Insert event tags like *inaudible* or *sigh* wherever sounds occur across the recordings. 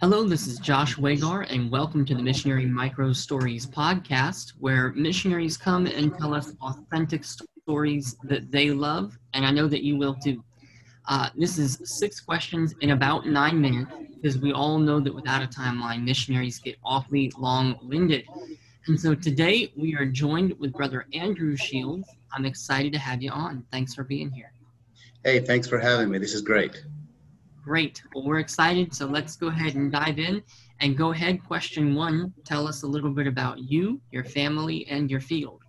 Hello, this is Josh Wagar, and welcome to the Missionary Micro Stories podcast, where missionaries come and tell us authentic stories that they love, and I know that you will too. Uh, this is six questions in about nine minutes, because we all know that without a timeline, missionaries get awfully long winded. And so today we are joined with Brother Andrew Shields. I'm excited to have you on. Thanks for being here. Hey, thanks for having me. This is great. Great. Well, we're excited, so let's go ahead and dive in. And go ahead, question one. Tell us a little bit about you, your family, and your field.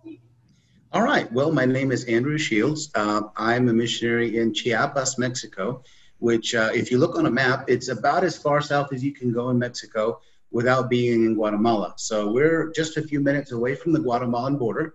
All right. Well, my name is Andrew Shields. Uh, I'm a missionary in Chiapas, Mexico, which, uh, if you look on a map, it's about as far south as you can go in Mexico without being in Guatemala. So we're just a few minutes away from the Guatemalan border,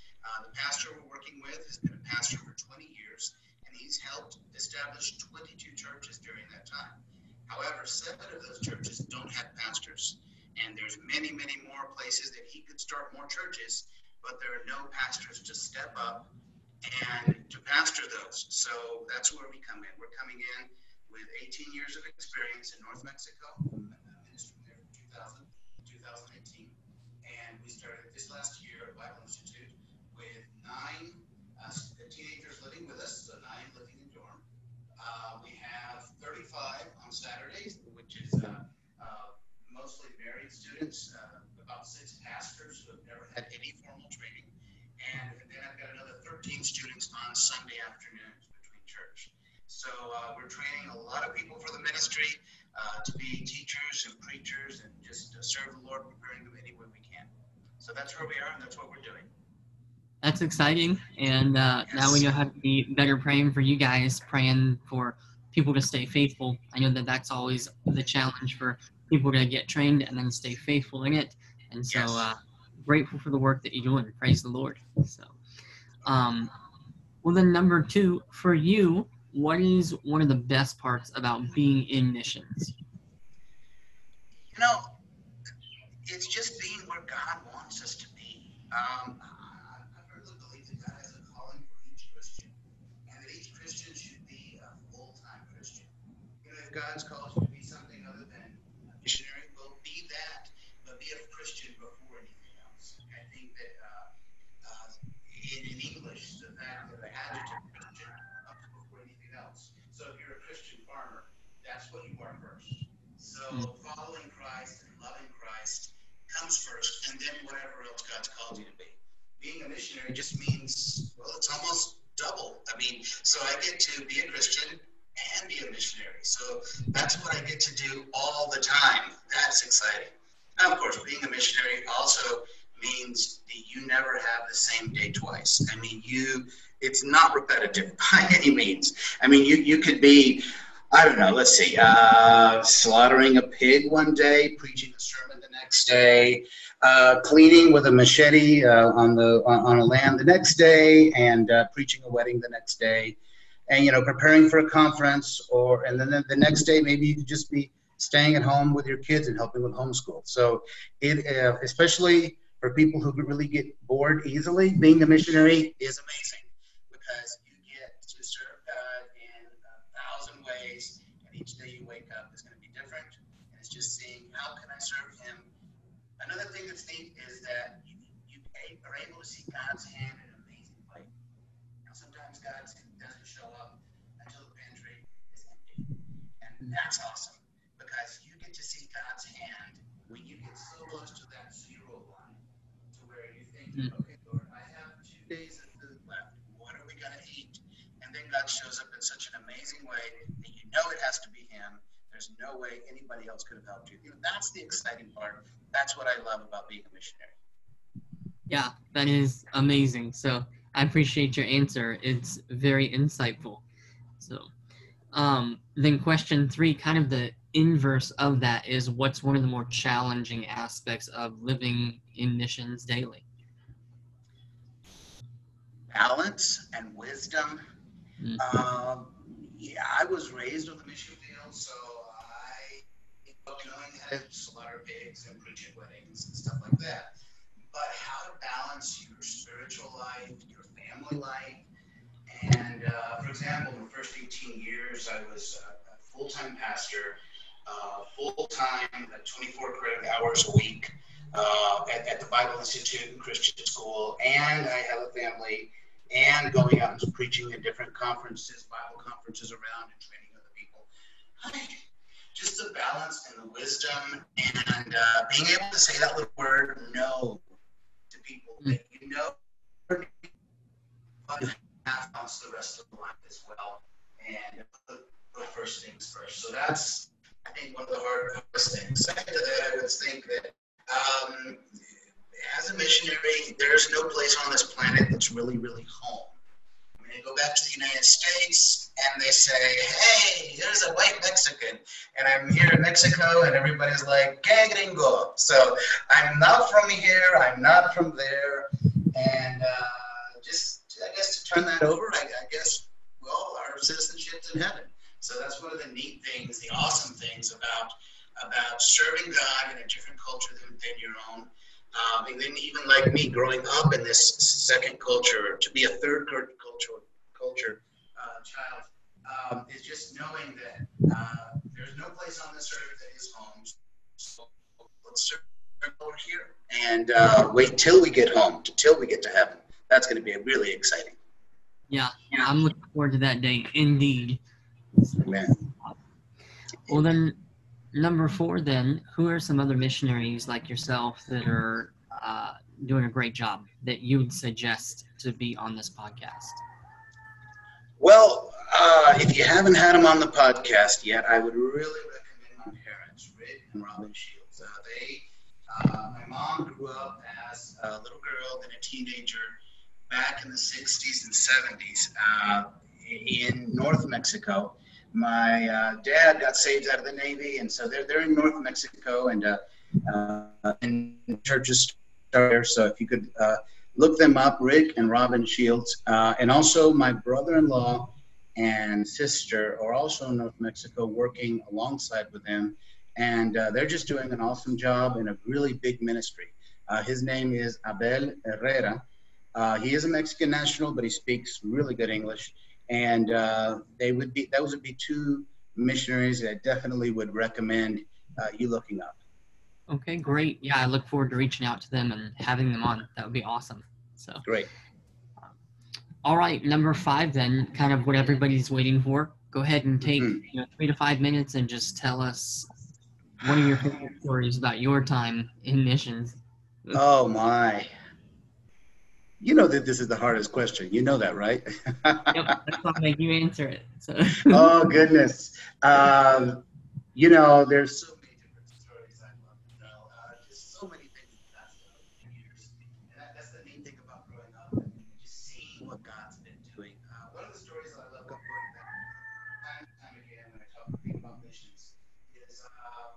Uh, established 22 churches during that time. However, seven of those churches don't have pastors, and there's many, many more places that he could start more churches, but there are no pastors to step up and to pastor those. So that's where we come in. We're coming in with 18 years of experience in North Mexico, ministering there from 2000 to 2018, and we started this last year at Bible Institute with nine uh, teenagers living with us, so nine living in dorm. Uh, we have 35 on Saturdays, which is uh, uh, mostly married students, uh, about six pastors who have never had any formal training. And, then I've got another 13 students on Sunday afternoons between church. So we're training a lot of people for the ministry to be teachers and preachers and just serve the Lord, preparing them any way we can. So that's where we are, and that's what we're doing that's exciting. And uh, yes. now we know how to be better praying for you guys, praying for people to stay faithful. I know that that's always the challenge for people to get trained and then stay faithful in it. And so, yes. uh, grateful for the work that you're doing. Praise the Lord. So, um, well, then number two for you, what is one of the best parts about being in missions? You know, it's just being where God wants us to be. Um, God's called you to be something other than a missionary, well, be that, but be a Christian before anything else. I think that uh, uh, in, in, English, the fact that the adjective Christian comes before anything else. So if you're a Christian farmer, that's what you are first. So hmm. following Christ and loving Christ comes first, and then whatever else God's called you to be. Being a missionary just means, well, it's almost double. I mean, so I get to be a Christian and be a missionary. So that's what I get to do all the time. That's exciting. Now, of course, being a missionary also means that you never have the same day twice. I mean, you it's not repetitive *laughs* by any means. I mean, you you could be I don't know, let's see, uh, slaughtering a pig one day, preaching a sermon the next day, uh, cleaning with a machete uh, on the on, a land the next day, and uh, preaching a wedding the next day and you know preparing for a conference or and then the next day maybe you could just be staying at home with your kids and helping with homeschool. So it uh, especially for people who really get bored easily being a missionary is amazing because you get to serve god in a thousand ways and each day you wake up is going to be different. And it's just seeing how can i serve him? Another thing that's neat is that you, you are able to see god's hand in amazing way. Sometimes god's show up until the pantry is empty. And that's awesome because you get to see God's hand when you get so close to that zero line to where you think, mm-hmm. okay, Lord, I have two days of food left. What are we going to eat? And then God shows up in such an amazing way that you know it has to be Him. There's no way anybody else could have helped you. you know, that's the exciting part. That's what I love about being a missionary. Yeah, that is amazing. So, I appreciate your answer. It's very insightful. So, um, then question three, kind of the inverse of that is what's one of the more challenging aspects of living in missions daily? Balance and wisdom. Mm. Um, yeah, I was raised on the mission field, so I knowing how to slaughter pigs and preach at weddings and stuff like that. But balance your spiritual life, your family life, and uh, for example, the first 18 years, I was a, a full-time pastor, uh, full-time, uh, 24 credit hours a week uh, at, at, the Bible Institute and Christian School, and I have a family, and going out and preaching at different conferences, Bible conferences around, and training other people. Just the balance and the wisdom, and uh, being able to say that little word "no" that you know half the rest of the life as well, and put, first things first. So that's, I think, one of the hardest things. Second to that, I would think that um, as a missionary, there's no place on this planet that's really, really home. They go back to the United States and they say, hey, there's a white Mexican. And I'm here in Mexico and everybody's like, que gringo. So I'm not from here, I'm not from there. And uh, just I guess to turn that over, I, I guess, well, our citizenship's in heaven. So that's one of the neat things, the awesome things about about serving God in a different culture than, than your own. Um, and then even like me, growing up in this second culture, to be a third culture culture uh, child, um, is just knowing that uh, there's no place on this earth that is home. So let's over here and uh, wait till we get home, till we get to heaven that's going to be really exciting. Yeah, I'm looking forward to that day, indeed. Amen. Well, then, number four, then, who are some other missionaries like yourself that are uh, doing a great job that you would suggest to be on this podcast? Well, uh, if you haven't had them on the podcast yet, I would really recommend my parents, Rick and Robin Shields. Uh, they, uh, my mom grew up as a little girl, then a teenager back in the 60s and 70s uh, in North Mexico. My uh, dad got saved out of the Navy, and so they're, they're in North Mexico, and uh, and churches there. So if you could look them up, Rick and Robin Shields, uh, and also my brother-in-law and sister are also in North Mexico working alongside with them, and uh, they're just doing an awesome job in a really big ministry. Uh, his name is Abel Herrera, uh, he is a Mexican national, but he speaks really good English. And uh, they would be those would be two missionaries that I definitely would recommend uh, you looking up. Okay, great. Yeah, I look forward to reaching out to them and having them on. That would be awesome. So great. All right, number five then, kind of what everybody's waiting for. Go ahead and take mm-hmm. you know three to five minutes and just tell us one of your favorite stories about your time in missions. Oh my. You know that this is the hardest question. You know that, right? *laughs* yep, that's why I you answer it. So. oh goodness. Um, you know, there's so many different stories I love to tell. Uh, just so many things that years, and that, that's the neat thing about growing up and just seeing what God's been doing. Uh, one of the stories I love going back time and time again when I talk about missions is uh, uh,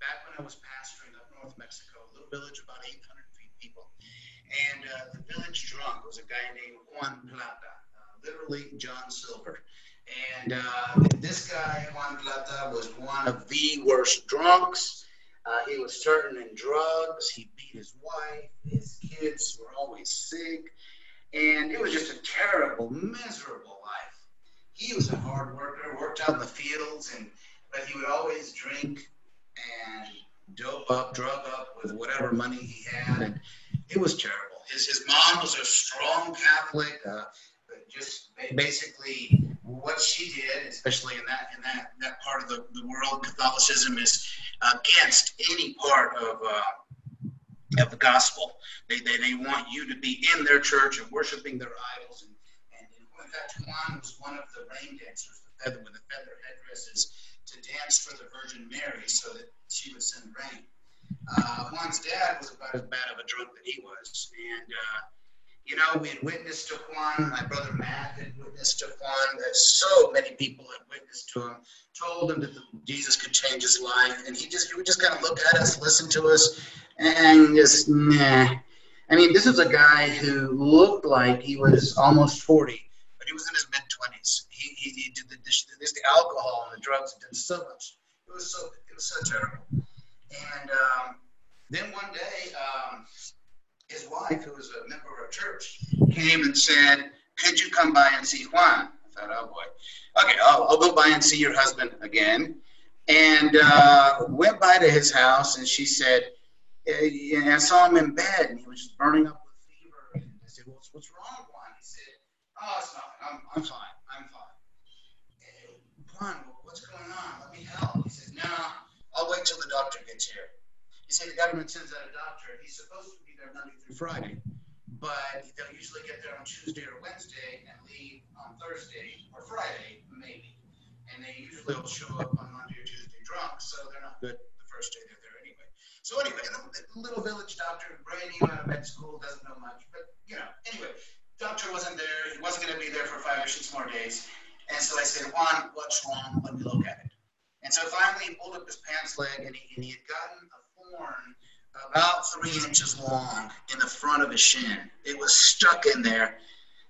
back when I was pastoring up North Mexico, a little village about 800 people and uh, the village drunk was a guy named Juan Plata, uh, literally John Silver. And uh, this guy, Juan Plata, was one of the worst drunks. Uh, he was certain in drugs. He beat his wife. His kids were always sick. And it was just a terrible, miserable life. He was a hard worker, worked out in the fields, and but he would always drink and dope up, drug up with whatever money he had. And it was terrible. His, his mom was a strong Catholic, uh, just basically what she did, especially in that in that, that part of the, the world, Catholicism is against any part of uh, of the gospel. They, they, they want you to be in their church and worshiping their idols. And, and in fact, Juan was one of the rain dancers the feather, with the feather headdresses to dance for the Virgin Mary so that she would send rain. Uh, Juan's dad was about as bad of a drunk that he was, and uh, You know, we had witnessed to Juan. My brother Matt had witnessed to Juan. So many people had witnessed to him, told him that Jesus could change his life, and he just he would just kind of look at us, listen to us, and just nah. I mean, this is a guy who looked like he was almost 40, but he was in his mid 20s. He, he, he did the, the alcohol and the drugs did so much. It was so it was so terrible. And um, then one day. Um, his wife, who was a member of our church, came and said, Could you come by and see Juan? I thought, Oh boy. Okay, I'll, I'll go by and see your husband again. And uh, went by to his house, and she said, I saw him in bed, and he was just burning up with fever. And I said, What's, what's wrong, Juan? He said, Oh, it's nothing. I'm. I'm fine. Juan, what's going on? Let me help. He says, No, I'll wait till the doctor gets here. He said, The government sends out a doctor. He's supposed to be there Monday through Friday. But they'll usually get there on Tuesday or Wednesday and leave on Thursday or Friday, maybe. And they usually will show up on Monday or Tuesday drunk, so they're not good the first day they're there anyway. So anyway, the little village doctor, brand new out of med school, doesn't know much, but you know, anyway, doctor wasn't there. He wasn't going to be there for five or six more days. And so I said, Juan, what's wrong? Let me look at it. And so finally he pulled up his pants leg and he, and he had gotten a thorn about three inches long in the front of his shin. It was stuck in there.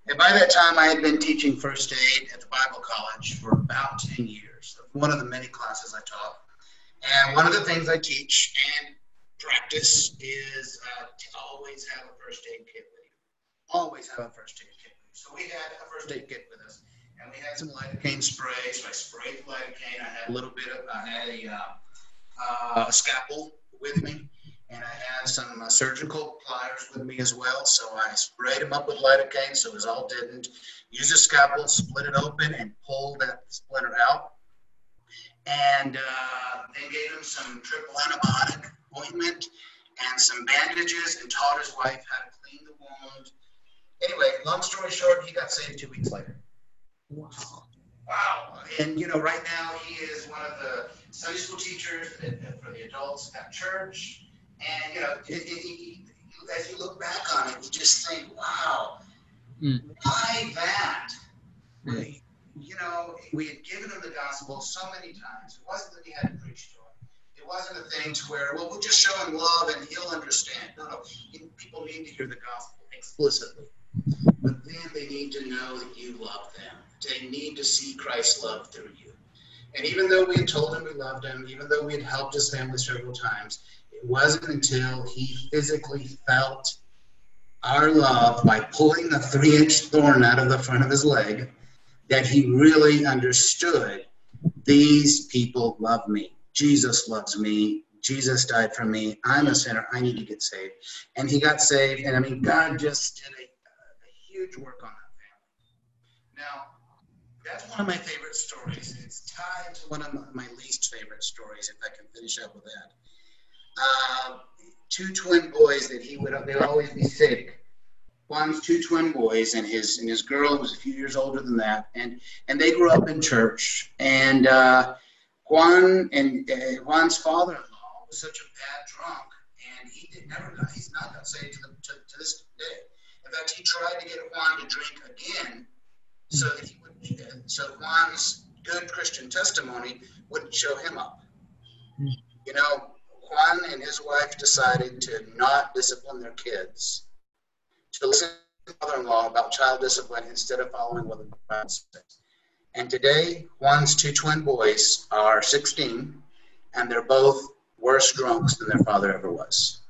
And by that time, I had been teaching first aid at the Bible College for about 10 years, one of the many classes I taught. And one of the things I teach and practice is uh, to always have a first aid kit with you. Always have a first aid kit with you. So we had a first aid kit with us, and we had some lidocaine spray. So I sprayed the lidocaine. I had a little bit of, I had a, uh, uh, a scalpel with me and I had some uh, surgical pliers with me as well. So I sprayed them up with lidocaine so it was all didn't. Use a scalpel, split it open, and pull that splinter out. And uh, then gave him some triple antibiotic ointment and some bandages and taught his wife how to clean the wound. Anyway, long story short, he got saved two weeks later. Wow. Wow. And, you know, right now he is one of the Sunday school teachers for the adults at church. And you know, it, it, it, as you look back on it, you just think, wow, mm. why that? Mm. You know, we had given him the gospel so many times. It wasn't that he had to preach to him. It wasn't a thing to where, well, we'll just show him love and he'll understand. No, no. People need to hear the gospel explicitly. But then they need to know that you love them. They need to see Christ's love through you. And even though we had told him we loved him, even though we had helped his family several times, it wasn't until he physically felt our love by pulling the three inch thorn out of the front of his leg that he really understood these people love me. Jesus loves me. Jesus died for me. I'm a sinner. I need to get saved. And he got saved. And I mean, God just did a, a huge work on that family. Now, that's one of my favorite stories. It's tied to one of my least favorite stories, if I can finish up with that uh, two twin boys that he would they would always be sick. Juan's two twin boys and his and his girl was a few years older than that, and and they grew up in church. And uh, Juan and uh, Juan's father-in-law was such a bad drunk, and he did never got he's not got saved to, the, to, to this day. In fact, he tried to get Juan to drink again, so that he would so Juan's good Christian testimony wouldn't show him up. You know, Juan and his wife decided to not discipline their kids, to listen to father-in-law about child discipline instead of following what the Bible says. And today, Juan's two twin boys are 16, and they're both worse drunks than their father ever was.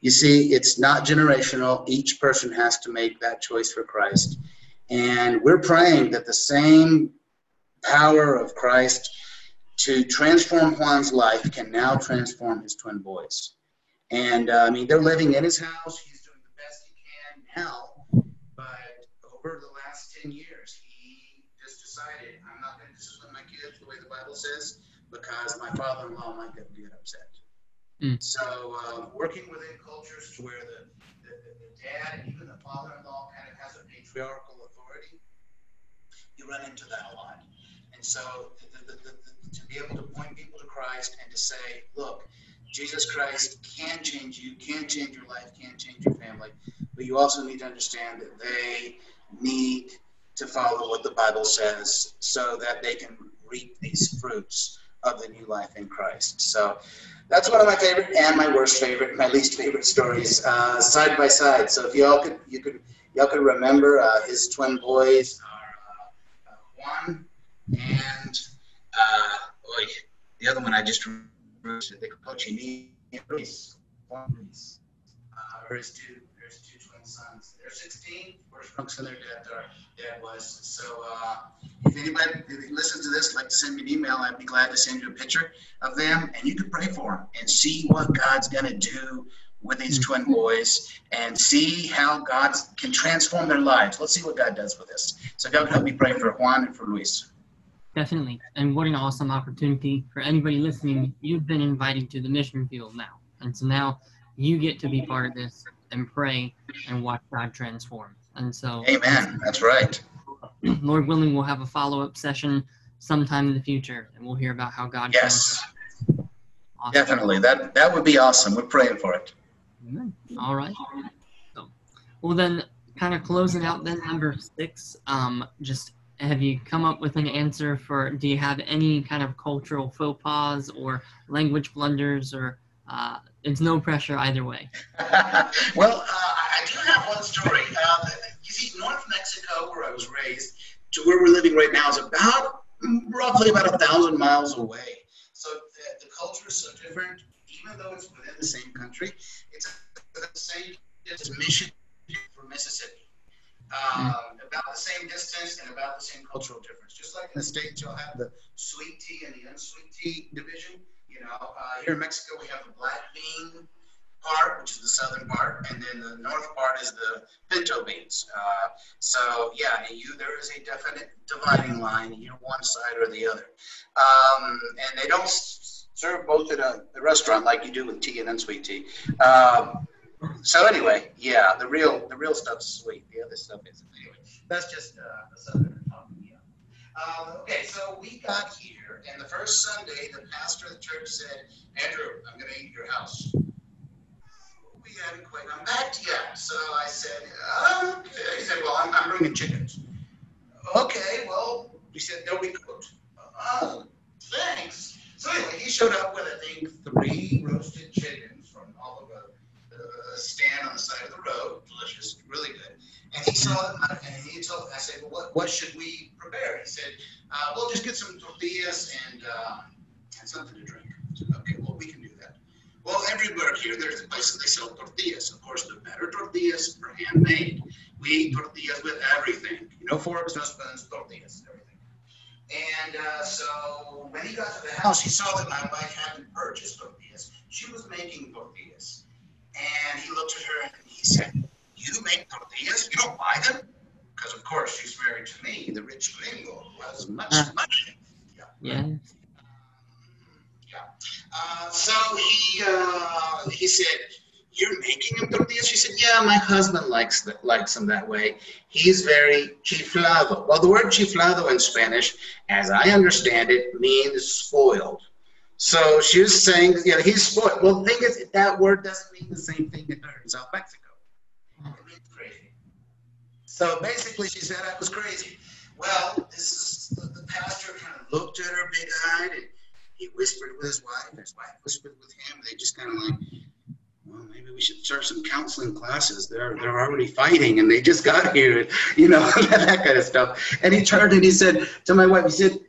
You see, it's not generational. Each person has to make that choice for Christ. And we're praying that the same power of Christ to transform Juan's life can now transform his twin boys. And uh, I mean, they're living in his house. He's doing the best he can now. But over the last 10 years, he just decided, I'm not going to discipline my kids the way the Bible says because my father in law might get, upset. Mm. So, uh, working within cultures to where the, the, the dad and even the father in law kind of has a patriarchal authority, you run into that a lot. And so, the, to be able to point people to Christ and to say, look, Jesus Christ can change you, can change your life, can change your family, but you also need to understand that they need to follow what the Bible says so that they can reap these fruits of the new life in Christ. So that's one of my favorite and my worst favorite, my least favorite stories, uh, side by side. So if y'all could, you could, y'all could remember uh, his twin boys are uh, Juan and uh, oy, the other one I just they call or his two, his two twin sons. They're 16. Worst drunks in their dad, their dad was. So uh, if anybody if listens to this, like to send me an email, I'd be glad to send you a picture of them, and you could pray for them and see what God's gonna do with these twin boys and see how God can transform their lives. Let's see what God does with this. So God help me pray for Juan and for Luis. Definitely. And what an awesome opportunity for anybody listening. You've been invited to the mission field now. And so now you get to be part of this and pray and watch God transform. And so, Amen. That's right. *clears throat* Lord willing, we'll have a follow up session sometime in the future and we'll hear about how God Yes, Awesome. definitely. That that would be awesome. We're praying for it. Amen. All right. So, well, then, kind of closing out then, number six, um, just have you come up with an answer for do you have any kind of cultural faux pas or language blunders or uh, it's no pressure either way *laughs* well, uh, I do have one story. Uh, you see, North Mexico, where I was raised, to where we're living right now, is about roughly about a thousand miles away. So the, the culture is so different, even though it's within the same country. It's the same as Michigan from Mississippi. Um, about the same distance and about the same cultural difference. Just like in the States, you'll have the sweet tea and the unsweet tea division. You know, uh, here in Mexico, we have the black bean part, which is the southern part, and then the north part is the pinto beans. Uh, so yeah, you there is a definite dividing line. You're one side or the other, um, and they don't serve both at a, a restaurant like you do with tea and unsweet tea. Um, so anyway, yeah, the real the real stuff's sweet. The other stuff isn't. Anyway, that's just uh, the southern talking. Um, okay, so we got here, and the first Sunday, the pastor of the church said, "Andrew, I'm going to eat your house." We hadn't quite unpacked yet, so I said, "Okay." He said, "Well, I'm, I'm bringing chickens." Okay, well, he said they'll be cooked. Oh, thanks. So anyway, he showed up with I think three roasted chickens from all of the uh, stand on the side of the road. Delicious, really good. And he saw it, and he told. I said, "Well, what, what should we prepare?" He said, uh, "We'll just get some tortillas and uh, and something to drink." Said, "Okay, well, we can do that." Well, everywhere here, there's places they sell tortillas. Of course, the better tortillas are handmade. We eat tortillas with everything. You No forks, no spoons, tortillas, everything. And uh, so when he got to the house, he saw that my wife hadn't purchased tortillas. She was making tortillas. And he looked at her and he said, You make tortillas? You don't buy them? Because, of course, she's married to me, the rich gringo, who has much Ah. money. yeah Yeah. Uh, so he uh, he said, "You're making him tortillas." She said, "Yeah, my husband likes that, likes them that way. He's very chiflado." Well, the word chiflado in Spanish, as I understand it, means spoiled. So she was saying, you know, he's spoiled." Well, the thing is, that word doesn't mean the same thing in South Mexico. So basically, she said I was crazy. Well, this is the, the pastor kind of looked at her big-eyed and he whispered with his wife, his wife whispered with him. They just kind of like, well, maybe we should start some counseling classes. They're they're already fighting, and they just got here, you know, *laughs* that kind of stuff. And he turned and he said to my wife, he said,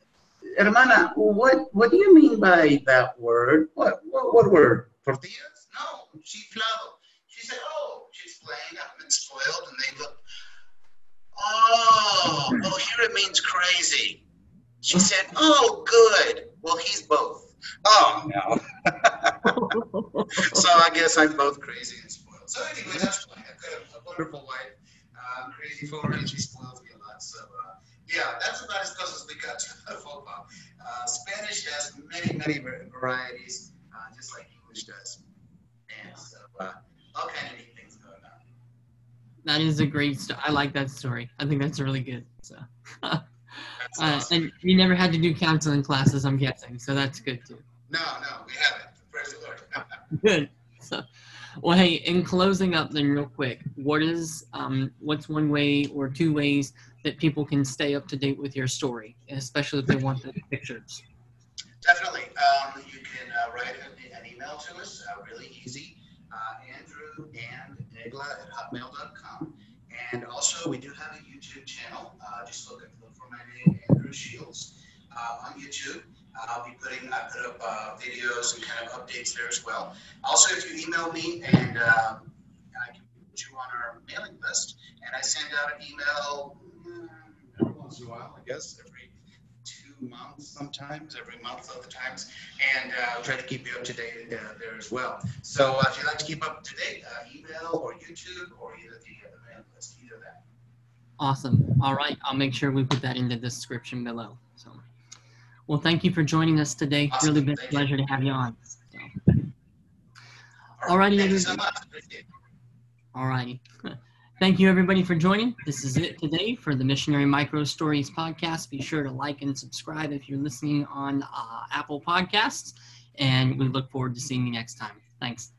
"Hermana, what what do you mean by that word? What what, what word? Tortillas? No, chiflado." She said, "Oh," she "I've been spoiled," and they looked. Oh, well, here it means crazy. She said, "Oh, good. Well, he's both." Oh no. *laughs* so I guess I'm both crazy and spoiled. So anyway, that's fine. I've got a, a wonderful wife. Uh, I'm crazy for her, and she spoils me a lot. So uh, yeah, that's about as close as we got to *laughs* faux pas. Uh, Spanish has many, many varieties, uh, just like English does. And so uh, all kind of neat things going on. That is a great sto- i like that story i think that's really good so *laughs* uh, awesome. and you never had to do counseling classes i'm guessing so that's good too No, no, we haven't. Praise the Lord. *laughs* Good. So, well, hey, in closing up, then real quick, what is um, what's one way or two ways that people can stay up to date with your story, especially if they want the pictures? Definitely. Um, you can uh, write an, an email to us, uh, really easy. Uh, Andrew and Nagla at hotmail.com. And also, we do have a YouTube channel. Uh, just look, look for my name, Andrew Shields, uh, on YouTube. I'll be putting, I put up uh, videos and kind of updates there as well. Also, if you email me and uh, I can put you on our mailing list, and I send out an email mm, every once in a while, I guess, every two months sometimes, every month other times, and uh, I'll try to keep you up to date uh, there as well. So uh, if you'd like to keep up to date, uh, email or YouTube or either the, the mailing list, either of that. Awesome. All right, I'll make sure we put that in the description below. So, well, thank you for joining us today. Awesome. Really been a Thank you. pleasure to have you on. So, All righty, Thank you so much. Appreciate it. all righty. *laughs* Thank you, everybody, for joining. This is it today for the Missionary Micro Stories podcast. Be sure to like and subscribe if you're listening on uh, Apple Podcasts, and we look forward to seeing you next time. Thanks.